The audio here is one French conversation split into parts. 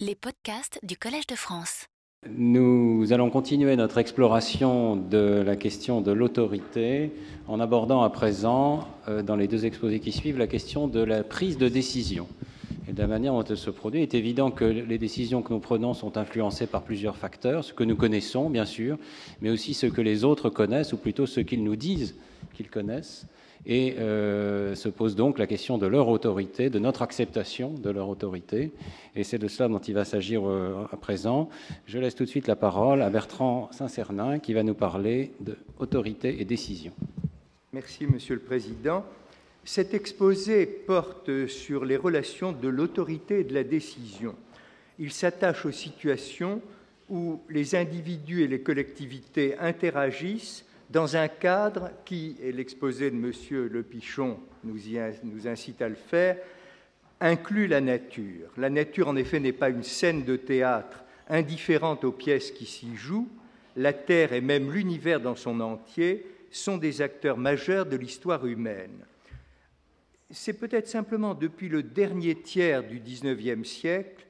Les podcasts du Collège de France. Nous allons continuer notre exploration de la question de l'autorité en abordant à présent, euh, dans les deux exposés qui suivent, la question de la prise de décision. Et de la manière dont elle se produit, il est évident que les décisions que nous prenons sont influencées par plusieurs facteurs, ce que nous connaissons bien sûr, mais aussi ce que les autres connaissent, ou plutôt ce qu'ils nous disent qu'ils connaissent. Et euh, se pose donc la question de leur autorité, de notre acceptation de leur autorité. Et c'est de cela dont il va s'agir euh, à présent. Je laisse tout de suite la parole à Bertrand Saint-Cernin qui va nous parler d'autorité et décision. Merci, Monsieur le Président. Cet exposé porte sur les relations de l'autorité et de la décision. Il s'attache aux situations où les individus et les collectivités interagissent dans un cadre qui, et l'exposé de M. Le Pichon nous, nous incite à le faire, inclut la nature. La nature, en effet, n'est pas une scène de théâtre indifférente aux pièces qui s'y jouent. La Terre et même l'univers dans son entier sont des acteurs majeurs de l'histoire humaine c'est peut-être simplement depuis le dernier tiers du XIXe siècle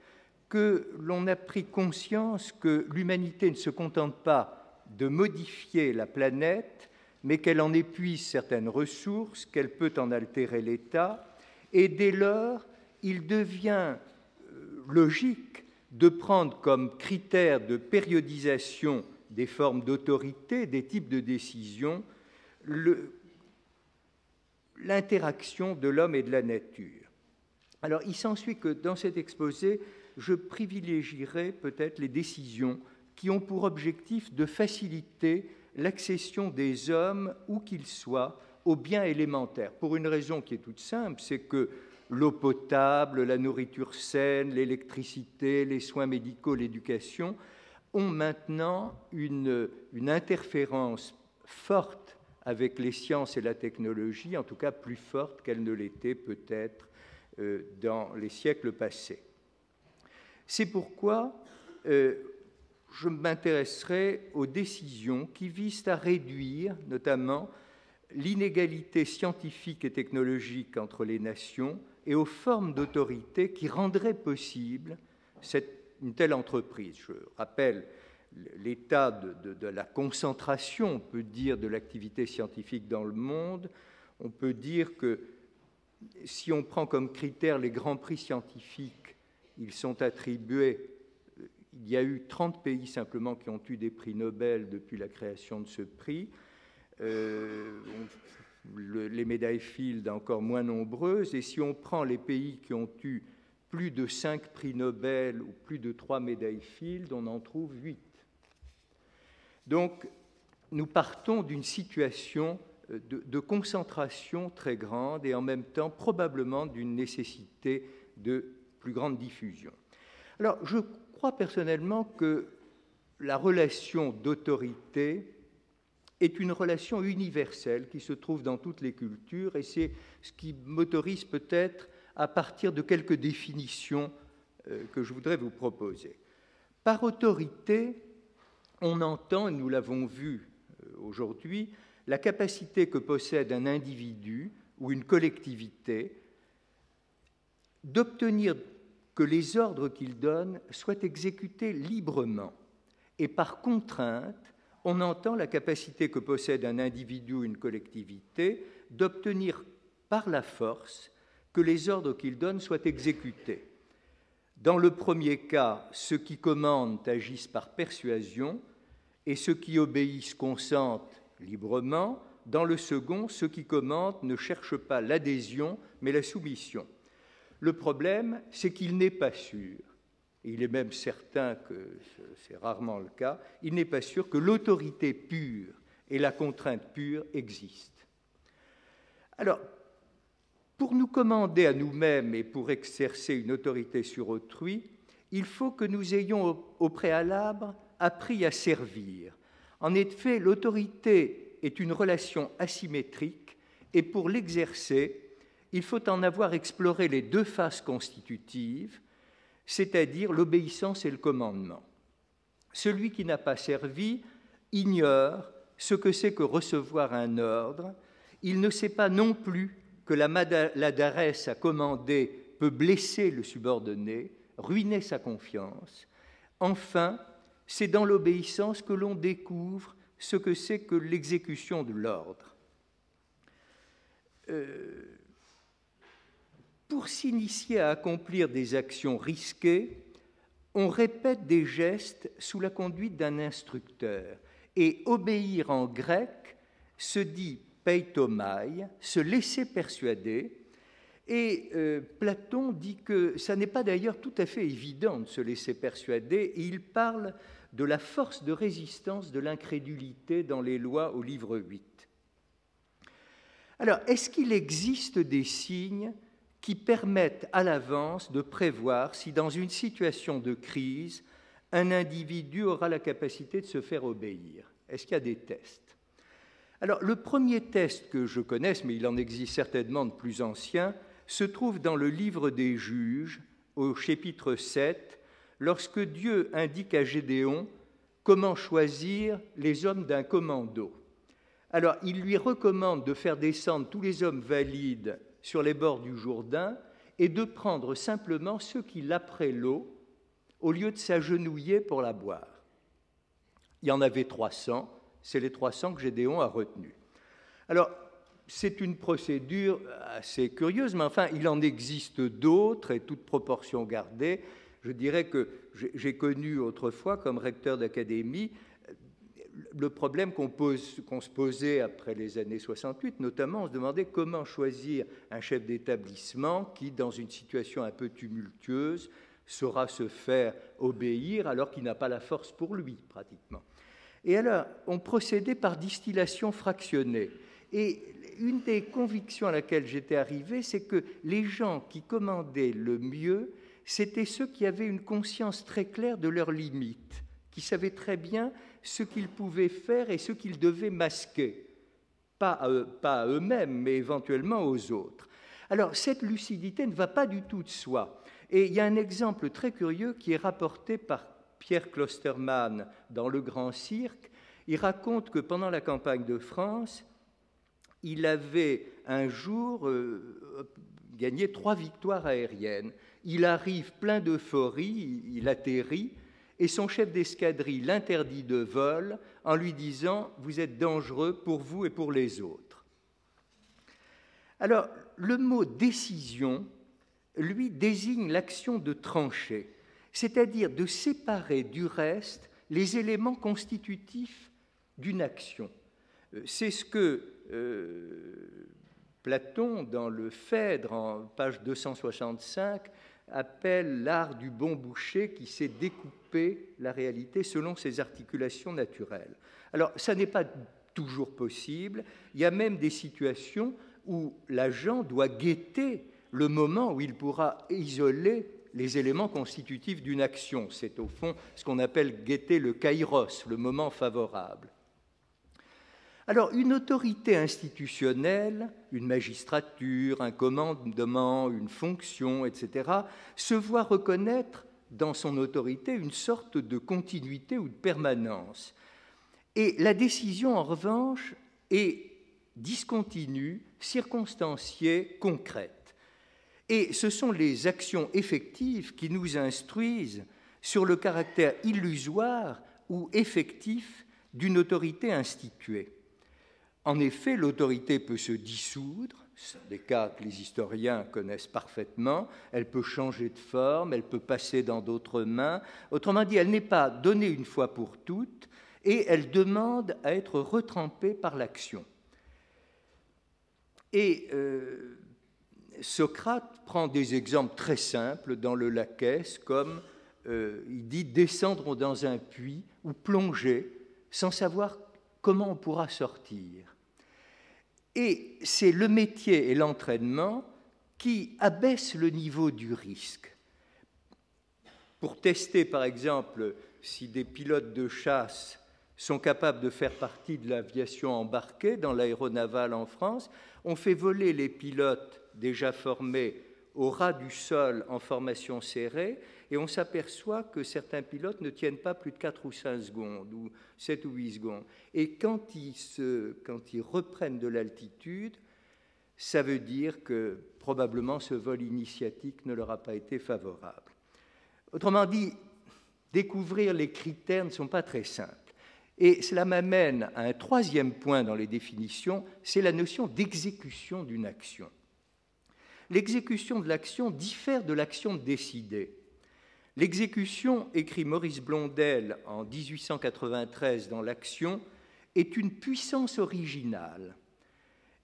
que l'on a pris conscience que l'humanité ne se contente pas de modifier la planète, mais qu'elle en épuise certaines ressources, qu'elle peut en altérer l'état, et dès lors, il devient euh, logique de prendre comme critère de périodisation des formes d'autorité, des types de décision, l'interaction de l'homme et de la nature. Alors, il s'ensuit que dans cet exposé, je privilégierai peut-être les décisions qui ont pour objectif de faciliter l'accession des hommes, où qu'ils soient, aux biens élémentaires, pour une raison qui est toute simple, c'est que l'eau potable, la nourriture saine, l'électricité, les soins médicaux, l'éducation ont maintenant une, une interférence forte avec les sciences et la technologie, en tout cas plus forte qu'elle ne l'était peut-être euh, dans les siècles passés. C'est pourquoi euh, je m'intéresserai aux décisions qui visent à réduire notamment l'inégalité scientifique et technologique entre les nations et aux formes d'autorité qui rendraient possible cette, une telle entreprise. Je rappelle l'état de, la concentration, on peut dire, de l'activité scientifique dans le monde. On peut dire que si on prend comme critère les grands prix scientifiques, ils sont attribués. Il y a eu 30 pays simplement qui ont eu des prix Nobel depuis la création de ce prix. Euh, les médailles Field encore moins nombreuses. Et si on prend les pays qui ont eu plus de 5 prix Nobel ou plus de 3 médailles Field, on en trouve 8. Donc, nous partons d'une situation euh, de, concentration très grande et en même temps probablement d'une nécessité de plus grande diffusion. Alors, je crois personnellement que la relation d'autorité est une relation universelle qui se trouve dans toutes les cultures et c'est ce qui m'autorise peut-être à partir de quelques définitions euh, que je voudrais vous proposer. Par autorité, on entend, et nous l'avons vu euh, aujourd'hui, la capacité que possède un individu ou une collectivité d'obtenir que les ordres qu'il donne soient exécutés librement. Et par contrainte, on entend la capacité que possède un individu ou une collectivité d'obtenir par la force que les ordres qu'il donne soient exécutés. Dans le premier cas, ceux qui commandent agissent par persuasion, et ceux qui obéissent consentent librement. Dans le second, ceux qui commandent ne cherchent pas l'adhésion, mais la soumission. Le problème, c'est qu'il n'est pas sûr, et il est même certain que c'est rarement le cas, il n'est pas sûr que l'autorité pure et la contrainte pure existent. Alors, pour nous commander à nous-mêmes et pour exercer une autorité sur autrui, il faut que nous ayons au préalable appris à servir. En effet, l'autorité est une relation asymétrique et pour l'exercer, il faut en avoir exploré les deux faces constitutives, c'est-à-dire l'obéissance et le commandement. Celui qui n'a pas servi ignore ce que c'est que recevoir un ordre, il ne sait pas non plus que la maladresse à commander peut blesser le subordonné, ruinait sa confiance. Enfin, c'est dans l'obéissance que l'on découvre ce que c'est que l'exécution de l'ordre. Euh, pour s'initier à accomplir des actions risquées, on répète des gestes sous la conduite d'un instructeur. Et obéir en grec se dit peitomai, se laisser persuader. Et euh, Platon dit que ça n'est pas d'ailleurs tout à fait évident de se laisser persuader, et il parle de la force de résistance de l'incrédulité dans les lois au livre 8. Alors, est-ce qu'il existe des signes qui permettent à l'avance de prévoir si dans une situation de crise, un individu aura la capacité de se faire obéir Est-ce qu'il y a des tests? Alors, le premier test que je connaisse, mais il en existe certainement de plus anciens, se trouve dans le livre des juges, au chapitre 7, lorsque Dieu indique à Gédéon comment choisir les hommes d'un commando. Alors, il lui recommande de faire descendre tous les hommes valides sur les bords du Jourdain et de prendre simplement ceux qui l'appelaient l'eau au lieu de s'agenouiller pour la boire. Il y en avait 300, c'est les 300 que Gédéon a retenus. Alors, c'est une procédure assez curieuse, mais enfin, il en existe d'autres, et toute proportion gardée. Je dirais que j'ai connu autrefois, comme recteur d'académie, le problème qu'on se posait après les années 68, notamment, on se demandait comment choisir un chef d'établissement qui, dans une situation un peu tumultueuse, saura se faire obéir alors qu'il n'a pas la force pour lui, pratiquement. Et alors, on procédait par distillation fractionnée. Et une des convictions à laquelle j'étais arrivé, c'est que les gens qui commandaient le mieux, c'étaient ceux qui avaient une conscience très claire de leurs limites, qui savaient très bien ce qu'ils pouvaient faire et ce qu'ils devaient masquer, pas à, eux-mêmes, mais éventuellement aux autres. Alors cette lucidité ne va pas du tout de soi. Et il y a un exemple très curieux qui est rapporté par Pierre Klostermann dans Le Grand Cirque. Il raconte que pendant la campagne de France, il avait un jour euh, gagné trois victoires aériennes. Il arrive plein d'euphorie, il atterrit, et son chef d'escadrille l'interdit de vol en lui disant Vous êtes dangereux pour vous et pour les autres. Alors, le mot décision, lui, désigne l'action de trancher, c'est-à-dire de séparer du reste les éléments constitutifs d'une action. Euh, c'est ce que euh, Platon, dans le Phèdre, en page 265, appelle l'art du bon boucher qui sait découper la réalité selon ses articulations naturelles. Alors, ça n'est pas toujours possible. Il y a même des situations où l'agent doit guetter le moment où il pourra isoler les éléments constitutifs d'une action. C'est au fond ce qu'on appelle guetter le kairos, le moment favorable. Alors, une autorité institutionnelle, une magistrature, un commandement, une fonction, etc., se voit reconnaître dans son autorité une sorte de continuité ou de permanence. Et la décision, en revanche, est discontinue, circonstanciée, concrète. Et ce sont les actions effectives qui nous instruisent sur le caractère illusoire ou effectif d'une autorité instituée. En effet, l'autorité peut se dissoudre, des cas que les historiens connaissent parfaitement, elle peut changer de forme, elle peut passer dans d'autres mains. Autrement dit, elle n'est pas donnée une fois pour toutes et elle demande à être retrempée par l'action. Et euh, Socrate prend des exemples très simples dans le Laquès, comme euh, il dit descendre dans un puits ou plonger sans savoir comment on pourra sortir. Et c'est le métier et l'entraînement qui abaissent le niveau du risque. Pour tester, par exemple, si des pilotes de chasse sont capables de faire partie de l'aviation embarquée dans l'aéronaval en France, on fait voler les pilotes déjà formés au ras du sol en formation serrée et on s'aperçoit que certains pilotes ne tiennent pas plus de 4 ou 5 secondes, ou 7 ou 8 secondes. Et quand ils, quand ils reprennent de l'altitude, ça veut dire que probablement ce vol initiatique ne leur a pas été favorable. Autrement dit, découvrir les critères ne sont pas très simples. Et cela m'amène à un troisième point dans les définitions, c'est la notion d'exécution d'une action. L'exécution de l'action diffère de l'action décidée. L'exécution, écrit Maurice Blondel en 1893 dans L'Action, est une puissance originale.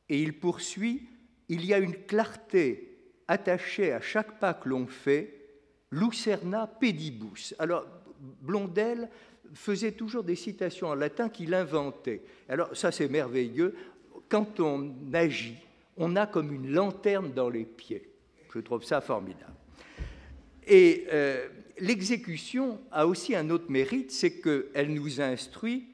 Et il poursuit Il y a une clarté attachée à chaque pas que l'on fait, lucerna pedibus. Alors, Blondel faisait toujours des citations en latin qu'il inventait. Alors ça c'est merveilleux. Quand on agit, on a comme une lanterne dans les pieds. Je trouve ça formidable. Et euh, l'exécution a aussi un autre mérite, c'est qu'elle nous instruit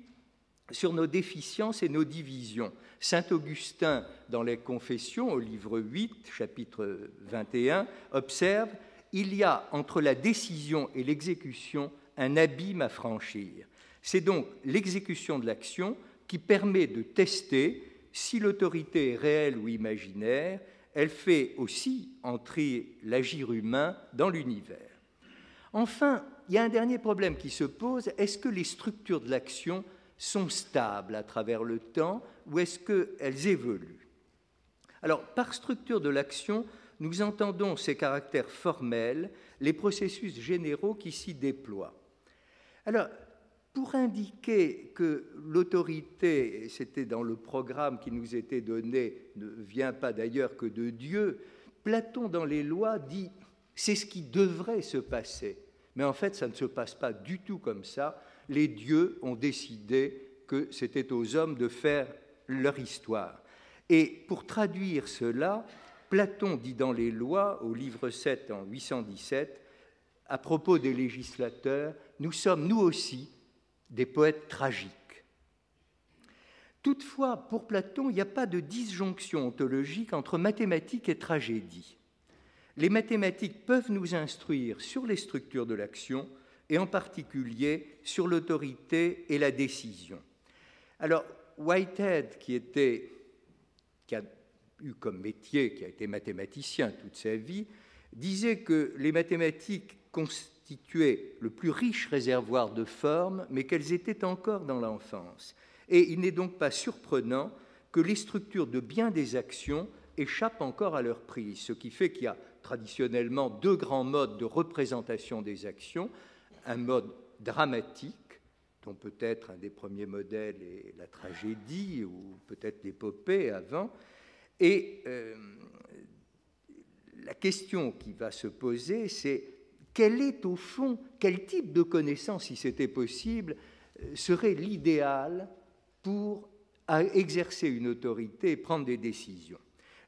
sur nos déficiences et nos divisions. Saint Augustin, dans les Confessions, au livre 8, chapitre 21, observe Il y a entre la décision et l'exécution un abîme à franchir. C'est donc l'exécution de l'action qui permet de tester si l'autorité est réelle ou imaginaire. Elle fait aussi entrer l'agir humain dans l'univers. Enfin, il y a un dernier problème qui se pose. Est-ce que les structures de l'action sont stables à travers le temps ou est-ce qu'elles évoluent? Alors, par structure de l'action, nous entendons ces caractères formels, les processus généraux qui s'y déploient. Alors, pour indiquer que l'autorité, c'était dans le programme qui nous était donné, ne vient pas d'ailleurs que de Dieu, Platon dans les lois dit c'est ce qui devrait se passer. Mais en fait, ça ne se passe pas du tout comme ça. Les dieux ont décidé que c'était aux hommes de faire leur histoire. Et pour traduire cela, Platon dit dans les lois, au livre 7 en 817, à propos des législateurs, nous sommes nous aussi des poètes tragiques. Toutefois, pour Platon, il n'y a pas de disjonction ontologique entre mathématiques et tragédie. Les mathématiques peuvent nous instruire sur les structures de l'action et en particulier sur l'autorité et la décision. Alors, Whitehead, qui, était, qui a eu comme métier, qui a été mathématicien toute sa vie, disait que les mathématiques constituaient le plus riche réservoir de formes, mais qu'elles étaient encore dans l'enfance. Et il n'est donc pas surprenant que les structures de bien des actions échappent encore à leur prise, ce qui fait qu'il y a traditionnellement deux grands modes de représentation des actions, un mode dramatique, dont peut-être un des premiers modèles est la tragédie ou peut-être l'épopée avant, et euh, la question qui va se poser, c'est quel est au fond, quel type de connaissance, si c'était possible, euh, serait l'idéal pour exercer une autorité et prendre des décisions.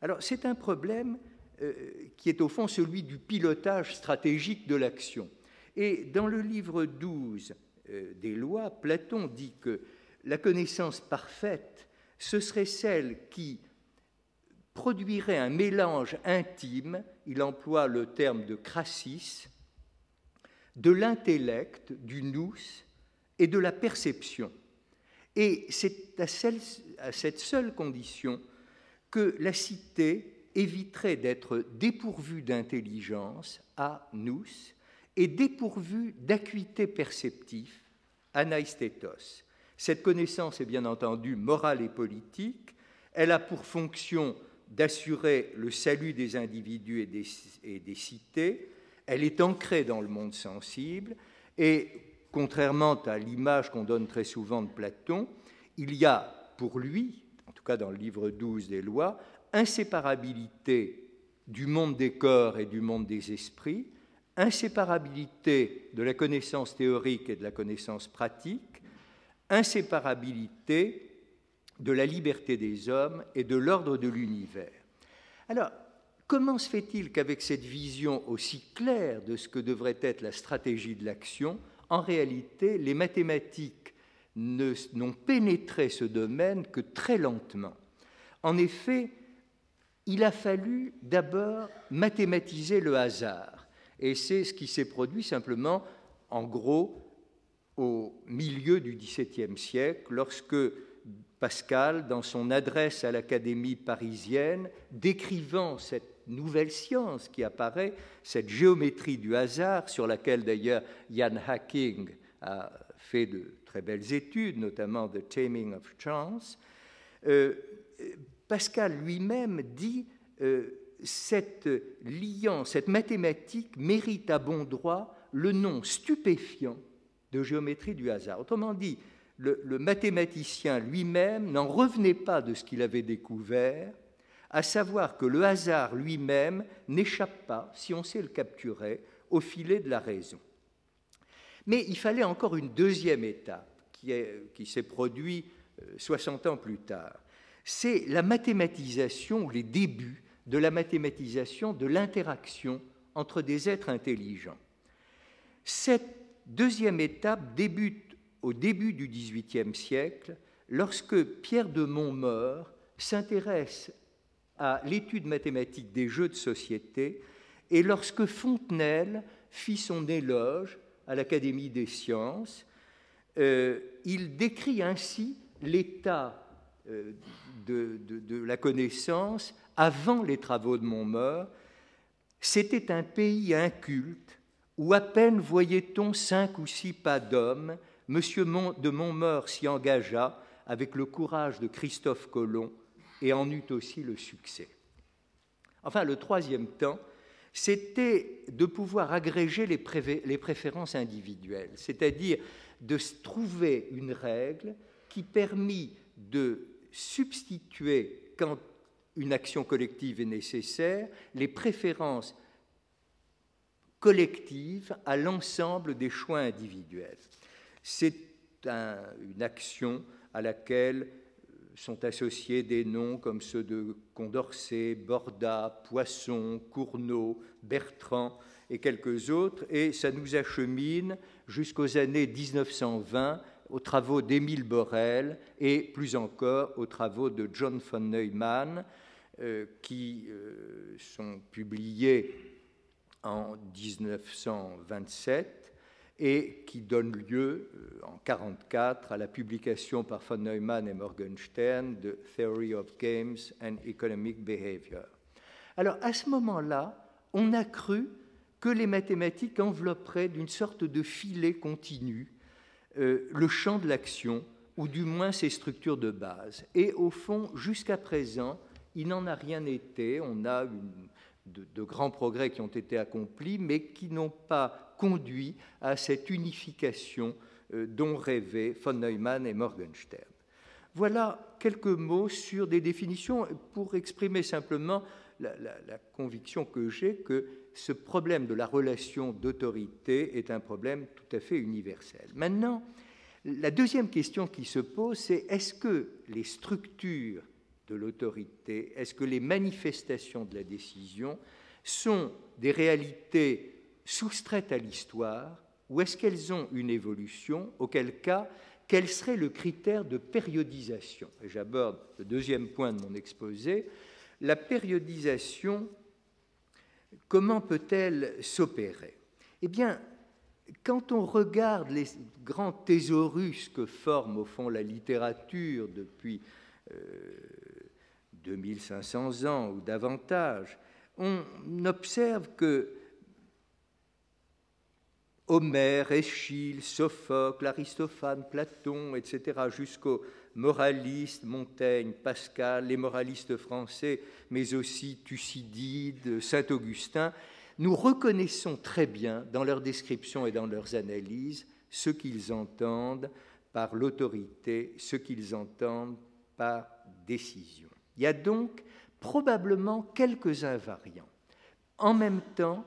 Alors c'est un problème euh, qui est au fond celui du pilotage stratégique de l'action. Et dans le livre 12 euh, des lois, Platon dit que la connaissance parfaite, ce serait celle qui produirait un mélange intime, il emploie le terme de crassis, de l'intellect, du nous et de la perception. Et c'est à, à, cette seule condition que la cité éviterait d'être dépourvue d'intelligence, à nous, et dépourvue d'acuité perceptive, anaistétos. Cette connaissance est bien entendu morale et politique. Elle a pour fonction d'assurer le salut des individus et des cités, elle est ancrée dans le monde sensible et, contrairement à l'image qu'on donne très souvent de Platon, il y a pour lui, en tout cas dans le livre 12 des lois, inséparabilité du monde des corps et du monde des esprits, inséparabilité de la connaissance théorique et de la connaissance pratique, inséparabilité de la liberté des hommes et de l'ordre de l'univers. Alors, Comment se fait-il qu'avec cette vision aussi claire de ce que devrait être la stratégie de l'action, en réalité, les mathématiques n'ont pénétré ce domaine que très lentement? En effet, il a fallu d'abord mathématiser le hasard. Et c'est ce qui s'est produit simplement, en gros, au milieu du XVIIe siècle, lorsque Pascal, dans son adresse à l'Académie parisienne, décrivant cette nouvelle science qui apparaît, cette géométrie du hasard, sur laquelle d'ailleurs Ian Hacking a fait de très belles études, notamment The Taming of Chance, euh, Pascal lui-même dit euh, cette liant, cette mathématique mérite à bon droit le nom stupéfiant de géométrie du hasard. Autrement dit, le mathématicien lui-même n'en revenait pas de ce qu'il avait découvert, à savoir que le hasard lui-même n'échappe pas, si on sait le capturer, au filet de la raison. Mais il fallait encore une deuxième étape qui, s'est produite 60 ans plus tard. C'est la mathématisation, les débuts de la mathématisation de l'interaction entre des êtres intelligents. Cette deuxième étape débute au début du XVIIIe siècle, lorsque Pierre de Montmort s'intéresse à l'étude mathématique des jeux de société et lorsque Fontenelle fit son éloge à l'Académie des sciences, euh, il décrit ainsi l'état euh, de, la connaissance avant les travaux de Montmort. C'était un pays inculte où à peine voyait-on cinq ou six pas d'hommes. Monsieur de Montmort s'y engagea avec le courage de Christophe Colomb et en eut aussi le succès. Enfin, le troisième temps, c'était de pouvoir agréger les, préférences individuelles, c'est-à-dire de trouver une règle qui permit de substituer, quand une action collective est nécessaire, les préférences collectives à l'ensemble des choix individuels. C'est un, une action à laquelle sont associés des noms comme ceux de Condorcet, Borda, Poisson, Cournot, Bertrand et quelques autres, et ça nous achemine jusqu'aux années 1920 aux travaux d'Émile Borel et plus encore aux travaux de John von Neumann, euh, qui euh, sont publiés en 1927 et qui donne lieu euh, en 1944 à la publication par von Neumann et Morgenstern de Theory of Games and Economic Behavior. Alors à ce moment-là, on a cru que les mathématiques envelopperaient d'une sorte de filet continu euh, le champ de l'action, ou du moins ses structures de base. Et au fond, jusqu'à présent, il n'en a rien été. On a une, de, de, grands progrès qui ont été accomplis, mais qui n'ont pas conduit à cette unification euh, dont rêvaient von Neumann et Morgenstern. Voilà quelques mots sur des définitions pour exprimer simplement la, la, la conviction que j'ai que ce problème de la relation d'autorité est un problème tout à fait universel. Maintenant, la deuxième question qui se pose, c'est est-ce que les structures de l'autorité, est-ce que les manifestations de la décision sont des réalités soustraites à l'histoire ou est-ce qu'elles ont une évolution Auquel cas, quel serait le critère de périodisation? J'aborde le deuxième point de mon exposé. La périodisation, comment peut-elle s'opérer? Eh bien, quand on regarde les grands thésaurus que forme au fond la littérature depuis euh, 2500 ans ou davantage, on observe que Homère, Échille, Sophocle, Aristophane, Platon, etc., jusqu'aux moralistes, Montaigne, Pascal, les moralistes français, mais aussi Thucydide, Saint-Augustin, nous reconnaissons très bien dans leurs descriptions et dans leurs analyses ce qu'ils entendent par l'autorité, ce qu'ils entendent par décision. Il y a donc probablement quelques invariants. En même temps,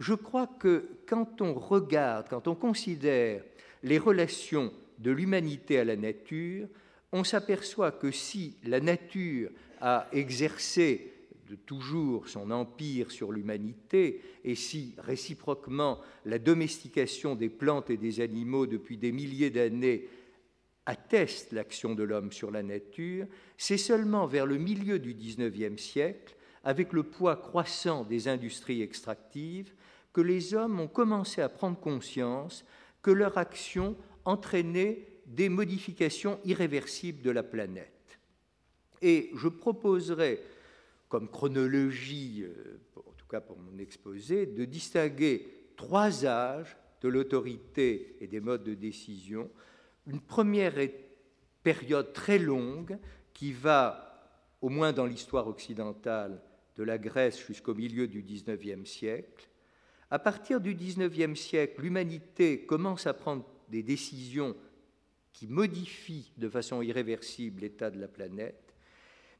je crois que quand on regarde, quand on considère les relations de l'humanité à la nature, on s'aperçoit que si la nature a exercé toujours son empire sur l'humanité, et si réciproquement la domestication des plantes et des animaux depuis des milliers d'années atteste l'action de l'homme sur la nature, c'est seulement vers le milieu du XIXe siècle, avec le poids croissant des industries extractives, que les hommes ont commencé à prendre conscience que leur action entraînait des modifications irréversibles de la planète. Et je proposerai comme chronologie, euh, en tout cas pour mon exposé, de distinguer trois âges de l'autorité et des modes de décision. Une première période très longue qui va, au moins dans l'histoire occidentale, de la Grèce jusqu'au milieu du XIXe siècle. À partir du XIXe siècle, l'humanité commence à prendre des décisions qui modifient de façon irréversible l'état de la planète.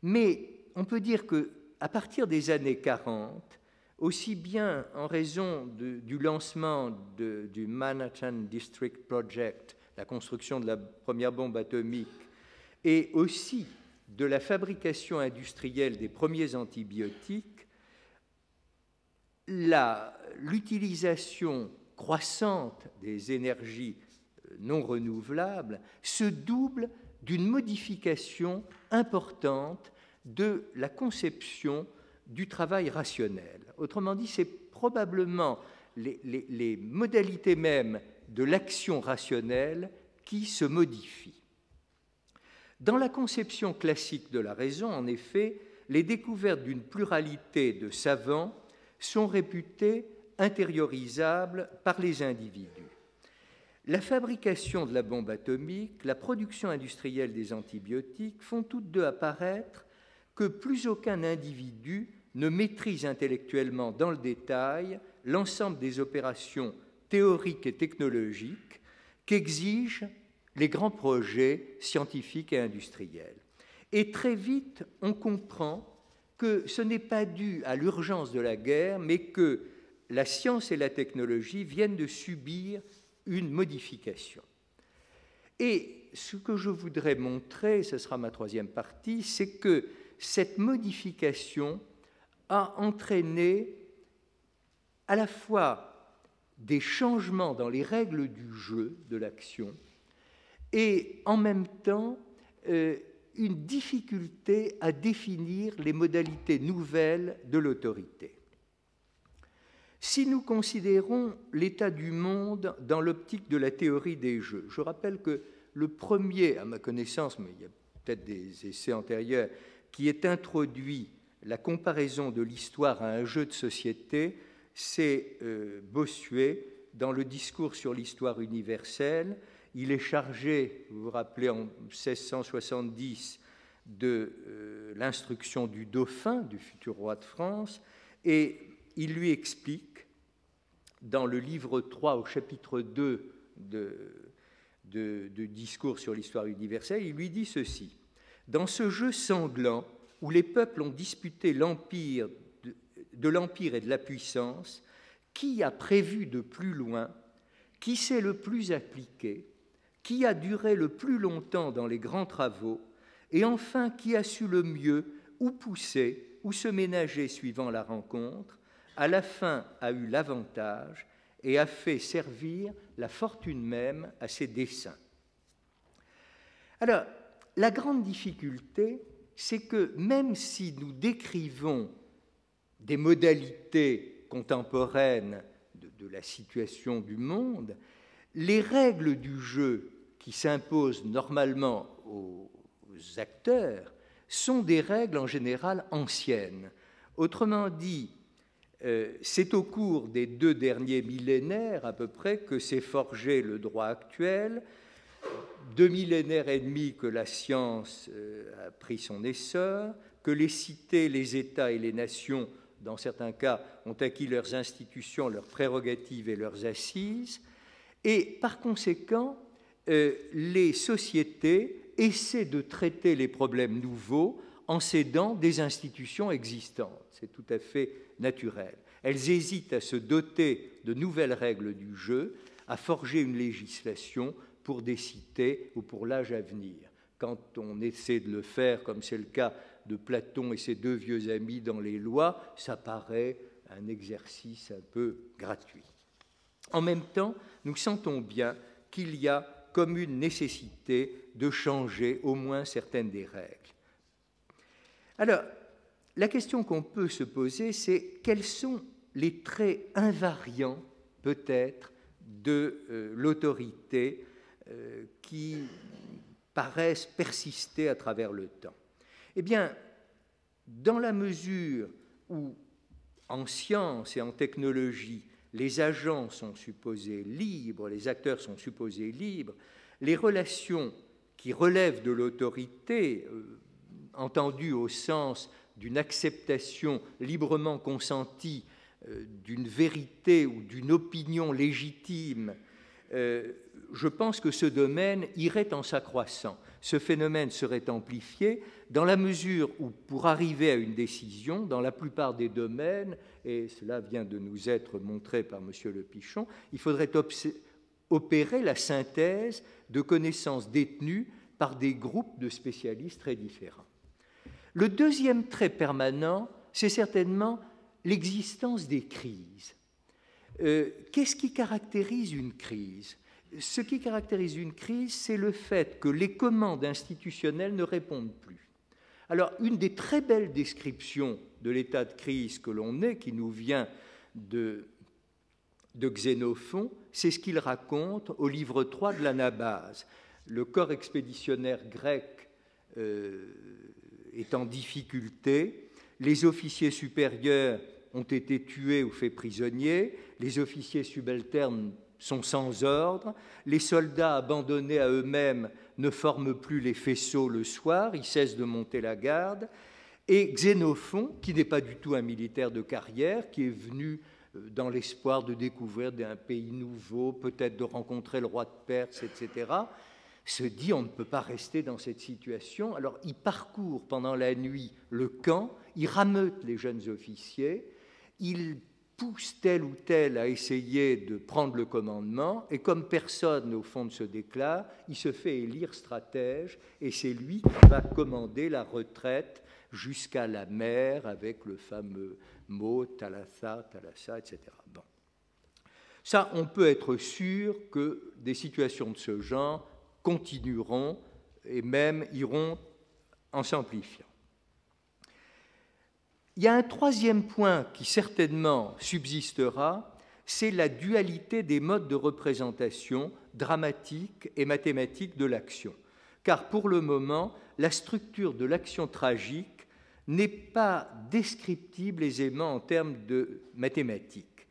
Mais on peut dire que à partir des années 40, aussi bien en raison du lancement du Manhattan District Project, la construction de la première bombe atomique, et aussi de la fabrication industrielle des premiers antibiotiques, l'utilisation croissante des énergies euh, non renouvelables se double d'une modification importante de la conception du travail rationnel. Autrement dit, c'est probablement les, les, modalités mêmes de l'action rationnelle qui se modifient. Dans la conception classique de la raison, en effet, les découvertes d'une pluralité de savants sont réputées intériorisables par les individus. La fabrication de la bombe atomique, la production industrielle des antibiotiques font toutes deux apparaître que plus aucun individu ne maîtrise intellectuellement dans le détail l'ensemble des opérations théoriques et technologiques qu'exigent les grands projets scientifiques et industriels. Et très vite, on comprend que ce n'est pas dû à l'urgence de la guerre, mais que la science et la technologie viennent de subir une modification. Et ce que je voudrais montrer, ce sera ma troisième partie, c'est que cette modification a entraîné à la fois des changements dans les règles du jeu de l'action, et en même temps euh, une difficulté à définir les modalités nouvelles de l'autorité. Si nous considérons l'état du monde dans l'optique de la théorie des jeux, je rappelle que le premier, à ma connaissance, mais il y a peut-être des essais antérieurs, qui est introduit la comparaison de l'histoire à un jeu de société, c'est euh, Bossuet dans le discours sur l'histoire universelle, il est chargé, vous vous rappelez, en 1670 de euh, l'instruction du dauphin, du futur roi de France, et il lui explique, dans le livre 3 au chapitre 2 de, Discours sur l'histoire universelle, il lui dit ceci. Dans ce jeu sanglant, où les peuples ont disputé de l'empire et de la puissance, qui a prévu de plus loin, qui s'est le plus appliqué, qui a duré le plus longtemps dans les grands travaux, et enfin qui a su le mieux où pousser, où se ménager suivant la rencontre, à la fin a eu l'avantage et a fait servir la fortune même à ses desseins. Alors, la grande difficulté, c'est que même si nous décrivons des modalités contemporaines de, de la situation du monde, les règles du jeu qui s'imposent normalement aux, acteurs sont des règles en général anciennes. Autrement dit, euh, c'est au cours des deux derniers millénaires à peu près que s'est forgé le droit actuel, deux millénaires et demi que la science euh, a pris son essor, que les cités, les États et les nations, dans certains cas, ont acquis leurs institutions, leurs prérogatives et leurs assises, et par conséquent, euh, les sociétés essaient de traiter les problèmes nouveaux en s'aidant des institutions existantes. C'est tout à fait naturel. Elles hésitent à se doter de nouvelles règles du jeu, à forger une législation pour des cités ou pour l'âge à venir. Quand on essaie de le faire, comme c'est le cas de Platon et ses deux vieux amis dans les lois, ça paraît un exercice un peu gratuit. En même temps, nous sentons bien qu'il y a comme une nécessité de changer au moins certaines des règles. Alors, la question qu'on peut se poser, c'est quels sont les traits invariants, peut-être, de euh, l'autorité euh, qui paraissent persister à travers le temps? Eh bien, Dans la mesure où, en science et en technologie, les agents sont supposés libres, les acteurs sont supposés libres, les relations qui relèvent de l'autorité, euh, entendues au sens d'une acceptation librement consentie euh, d'une vérité ou d'une opinion légitime, euh, je pense que ce domaine irait en s'accroissant. Ce phénomène serait amplifié dans la mesure où, pour arriver à une décision, dans la plupart des domaines, et cela vient de nous être montré par M. Le Pichon, il faudrait opérer la synthèse de connaissances détenues par des groupes de spécialistes très différents. Le deuxième trait permanent, c'est certainement l'existence des crises. Euh, qu'est-ce qui caractérise une crise? Ce qui caractérise une crise, c'est le fait que les commandes institutionnelles ne répondent plus. Alors, une des très belles descriptions de l'état de crise que l'on est, qui nous vient de, Xénophon, c'est ce qu'il raconte au livre 3 de l'Anabase. Le corps expéditionnaire grec euh, est en difficulté, les officiers supérieurs ont été tués ou faits prisonniers, les officiers subalternes sont sans ordre, les soldats abandonnés à eux-mêmes ne forment plus les faisceaux le soir, ils cessent de monter la garde, et Xénophon, qui n'est pas du tout un militaire de carrière, qui est venu euh, dans l'espoir de découvrir un pays nouveau, peut-être de rencontrer le roi de Perse, etc., se dit on ne peut pas rester dans cette situation. Alors il parcourt pendant la nuit le camp, il rameute les jeunes officiers, il pousse tel ou tel à essayer de prendre le commandement, et comme personne au fond ne se déclare, il se fait élire stratège, et c'est lui qui va commander la retraite jusqu'à la mer avec le fameux mot Talassa, Talassa, etc. Ça, on peut être sûr que des situations de ce genre continueront et même iront en s'amplifiant. Il y a un troisième point qui certainement subsistera, c'est la dualité des modes de représentation dramatique et mathématique de l'action. Car pour le moment, la structure de l'action tragique n'est pas descriptible aisément en termes de mathématiques.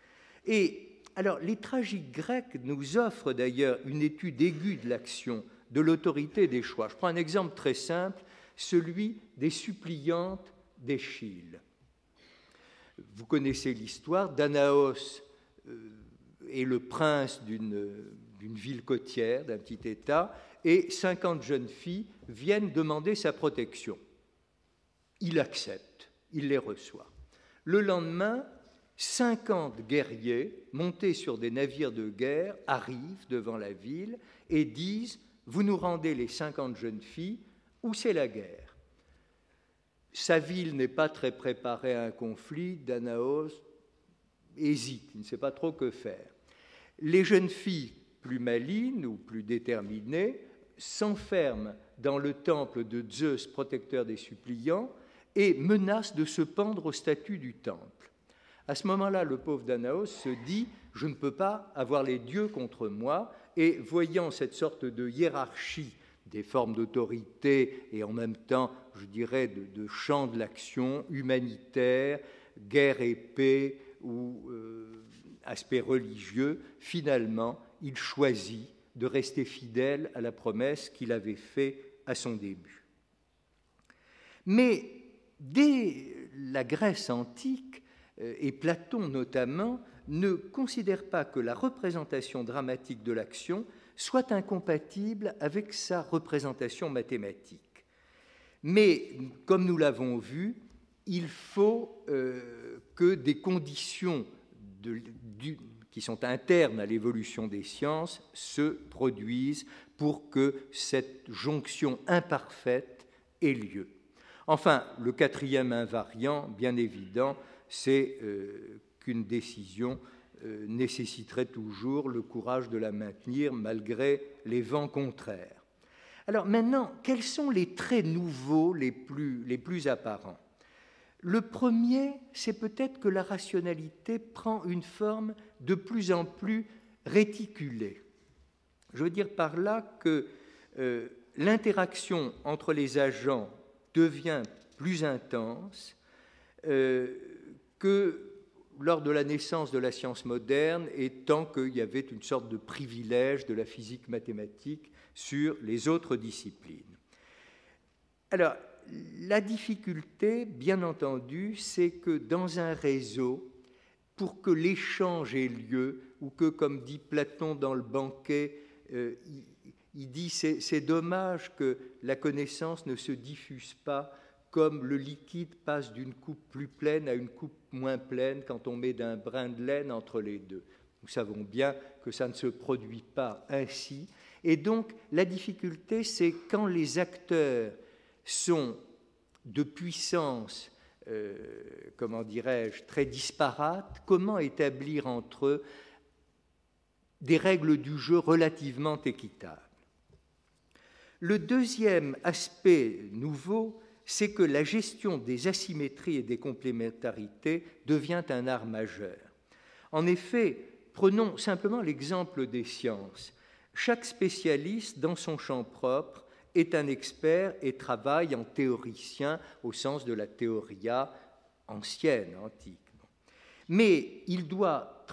Et alors, les tragiques grecs nous offrent d'ailleurs une étude aiguë de l'action, de l'autorité des choix. Je prends un exemple très simple, celui des suppliantes d'Échille. Vous connaissez l'histoire, Danaos euh, est le prince d'une ville côtière, d'un petit État, et 50 jeunes filles viennent demander sa protection. Il accepte, il les reçoit. Le lendemain, 50 guerriers montés sur des navires de guerre arrivent devant la ville et disent Vous nous rendez les 50 jeunes filles, ou c'est la guerre? Sa ville n'est pas très préparée à un conflit, Danaos hésite, il ne sait pas trop que faire. Les jeunes filles plus malines ou plus déterminées s'enferment dans le temple de Zeus, protecteur des suppliants, et menacent de se pendre au statut du temple. À ce moment-là, le pauvre Danaos se dit Je ne peux pas avoir les dieux contre moi. Et voyant cette sorte de hiérarchie des formes d'autorité et en même temps, je dirais, de, champ de l'action humanitaire, guerre et paix ou euh, aspect religieux, finalement, il choisit de rester fidèle à la promesse qu'il avait faite à son début. Mais dès la Grèce antique, euh, et Platon notamment, ne considère pas que la représentation dramatique de l'action soit incompatible avec sa représentation mathématique. Mais, comme nous l'avons vu, il faut euh, que des conditions qui sont internes à l'évolution des sciences se produisent pour que cette jonction imparfaite ait lieu. Enfin, le quatrième invariant, bien évident, c'est euh, qu'une décision nécessiterait toujours le courage de la maintenir malgré les vents contraires. Alors maintenant, quels sont les traits nouveaux les plus, les plus apparents? Le premier, c'est peut-être que la rationalité prend une forme de plus en plus réticulée. Je veux dire par là que euh, l'interaction entre les agents devient plus intense euh, que lors de la naissance de la science moderne et tant qu'il y avait une sorte de privilège de la physique mathématique sur les autres disciplines. Alors, la difficulté, bien entendu, c'est que dans un réseau, pour que l'échange ait lieu, ou que, comme dit Platon dans le banquet, euh, il, dit c'est dommage que la connaissance ne se diffuse pas comme le liquide passe d'une coupe plus pleine à une coupe moins pleine quand on met d'un brin de laine entre les deux. Nous savons bien que ça ne se produit pas ainsi. Et donc la difficulté, c'est quand les acteurs sont de puissance, euh, comment dirais-je, très disparates, comment établir entre eux des règles du jeu relativement équitables. Le deuxième aspect nouveau, c'est que la gestion des asymétries et des complémentarités devient un art majeur. En effet, prenons simplement l'exemple des sciences. Chaque spécialiste, dans son champ propre, est un expert et travaille en théoricien au sens de la théoria ancienne, antique. Mais il doit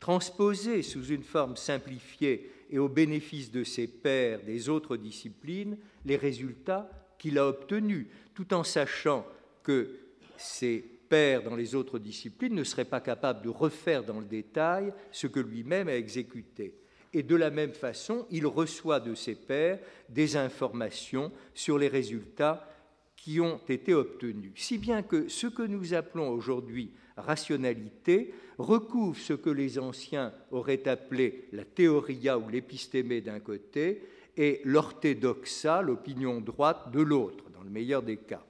transposer sous une forme simplifiée et au bénéfice de ses pairs des autres disciplines les résultats qu'il a obtenus, tout en sachant que ses pairs dans les autres disciplines ne seraient pas capables de refaire dans le détail ce que lui-même a exécuté et de la même façon, il reçoit de ses pairs des informations sur les résultats qui ont été obtenus. Si bien que ce que nous appelons aujourd'hui rationalité recouvre ce que les anciens auraient appelé la théoria ou l'épistémé d'un côté et l'orthodoxa, l'opinion droite, de l'autre, dans le meilleur des cas.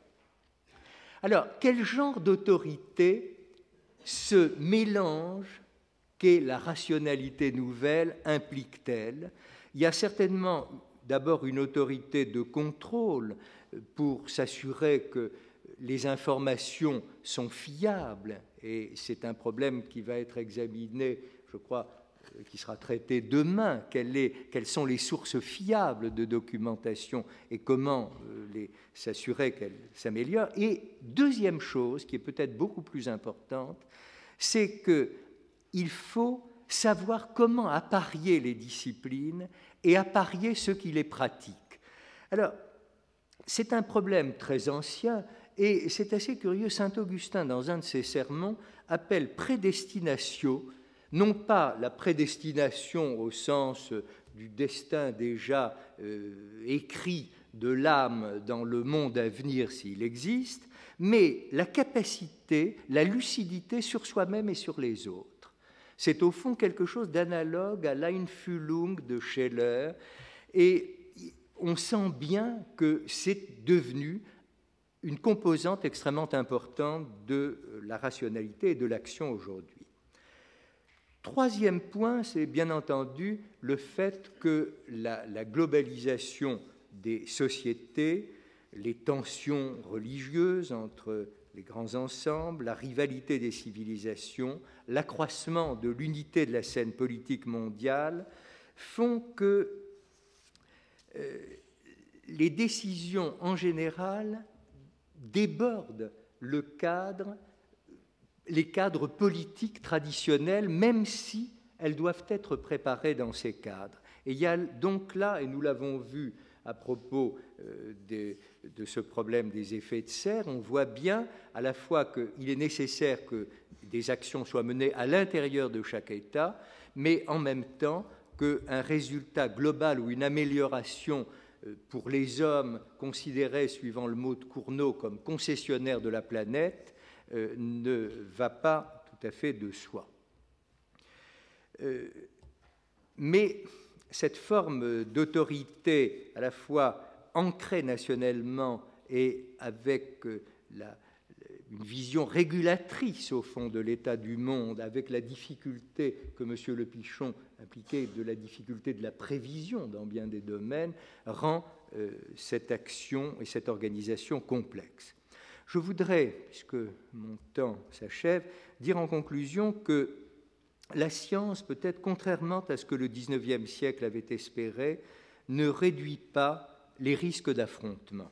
Alors, quel genre d'autorité se mélange qu'est la rationalité nouvelle implique-t-elle? Il y a certainement d'abord une autorité de contrôle pour s'assurer que les informations sont fiables, et c'est un problème qui va être examiné, je crois, qui sera traité demain, quelles sont les sources fiables de documentation et comment euh, s'assurer qu'elles s'améliorent. Et deuxième chose, qui est peut-être beaucoup plus importante, c'est que il faut savoir comment apparier les disciplines et apparier ceux qui les pratiquent. Alors, c'est un problème très ancien et c'est assez curieux. Saint Augustin, dans un de ses sermons, appelle prédestinatio, non pas la prédestination au sens du destin déjà euh, écrit de l'âme dans le monde à venir s'il existe, mais la capacité, la lucidité sur soi-même et sur les autres. C'est au fond quelque chose d'analogue à l'Einfühlung de Scheller, et on sent bien que c'est devenu une composante extrêmement importante de la rationalité et de l'action aujourd'hui. Troisième point, c'est bien entendu le fait que la, globalisation des sociétés, les tensions religieuses entre les grands ensembles, la rivalité des civilisations, l'accroissement de l'unité de la scène politique mondiale font que euh, les décisions en général débordent le cadre, les cadres politiques traditionnels, même si elles doivent être préparées dans ces cadres. Et il y a donc là, et nous l'avons vu à propos euh, de, ce problème des effets de serre, on voit bien à la fois qu'il est nécessaire que des actions soient menées à l'intérieur de chaque État, mais en même temps qu'un résultat global ou une amélioration euh, pour les hommes considérés, suivant le mot de Cournot, comme concessionnaires de la planète, ne va pas tout à fait de soi. mais cette forme d'autorité à la fois ancrée nationalement et avec euh, une vision régulatrice au fond de l'état du monde, avec la difficulté que M. Le Pichon impliquait de la difficulté de la prévision dans bien des domaines, rend euh, cette action et cette organisation complexe. Je voudrais, puisque mon temps s'achève, dire en conclusion que la science, peut-être contrairement à ce que le XIXe siècle avait espéré, ne réduit pas les risques d'affrontement.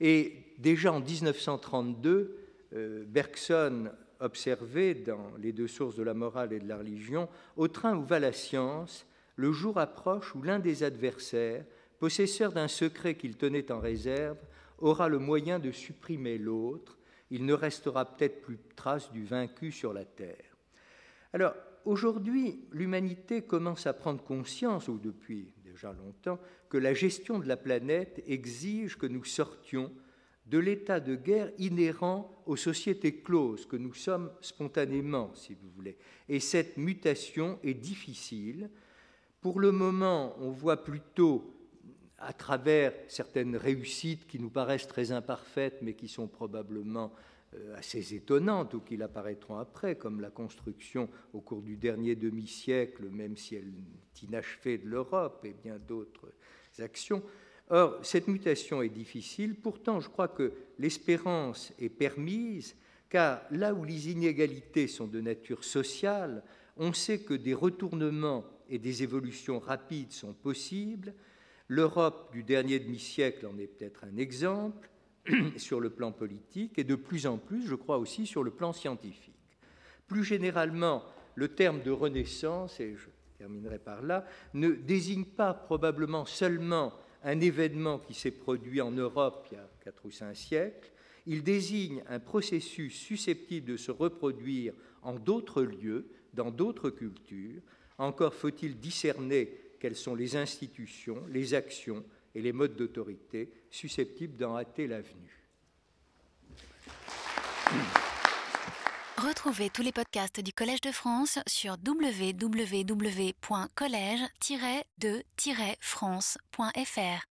Et déjà en 1932, euh, Bergson observait dans Les deux sources de la morale et de la religion Au train où va la science, le jour approche où l'un des adversaires, possesseur d'un secret qu'il tenait en réserve, aura le moyen de supprimer l'autre. Il ne restera peut-être plus trace du vaincu sur la terre. Alors, aujourd'hui, l'humanité commence à prendre conscience, ou depuis déjà longtemps, que la gestion de la planète exige que nous sortions de l'état de guerre inhérent aux sociétés closes que nous sommes spontanément, si vous voulez. Et cette mutation est difficile. Pour le moment, on voit plutôt à travers certaines réussites qui nous paraissent très imparfaites, mais qui sont probablement euh, assez étonnantes ou qui l'apparaîtront après, comme la construction au cours du dernier demi-siècle, même si elle est inachevée de l'Europe et bien d'autres actions. Or, cette mutation est difficile, pourtant je crois que l'espérance est permise, car là où les inégalités sont de nature sociale, on sait que des retournements et des évolutions rapides sont possibles. L'Europe du dernier demi-siècle en est peut-être un exemple sur le plan politique et de plus en plus, je crois aussi, sur le plan scientifique. Plus généralement, le terme de renaissance, et je terminerai par là, ne désigne pas probablement seulement un événement qui s'est produit en Europe il y a quatre ou cinq siècles, il désigne un processus susceptible de se reproduire en d'autres lieux, dans d'autres cultures. Encore faut-il discerner quelles sont les institutions, les actions et les modes d'autorité susceptibles d'en hâter l'avenue. Retrouvez tous les podcasts du Collège de France sur www.collège-de-france.fr.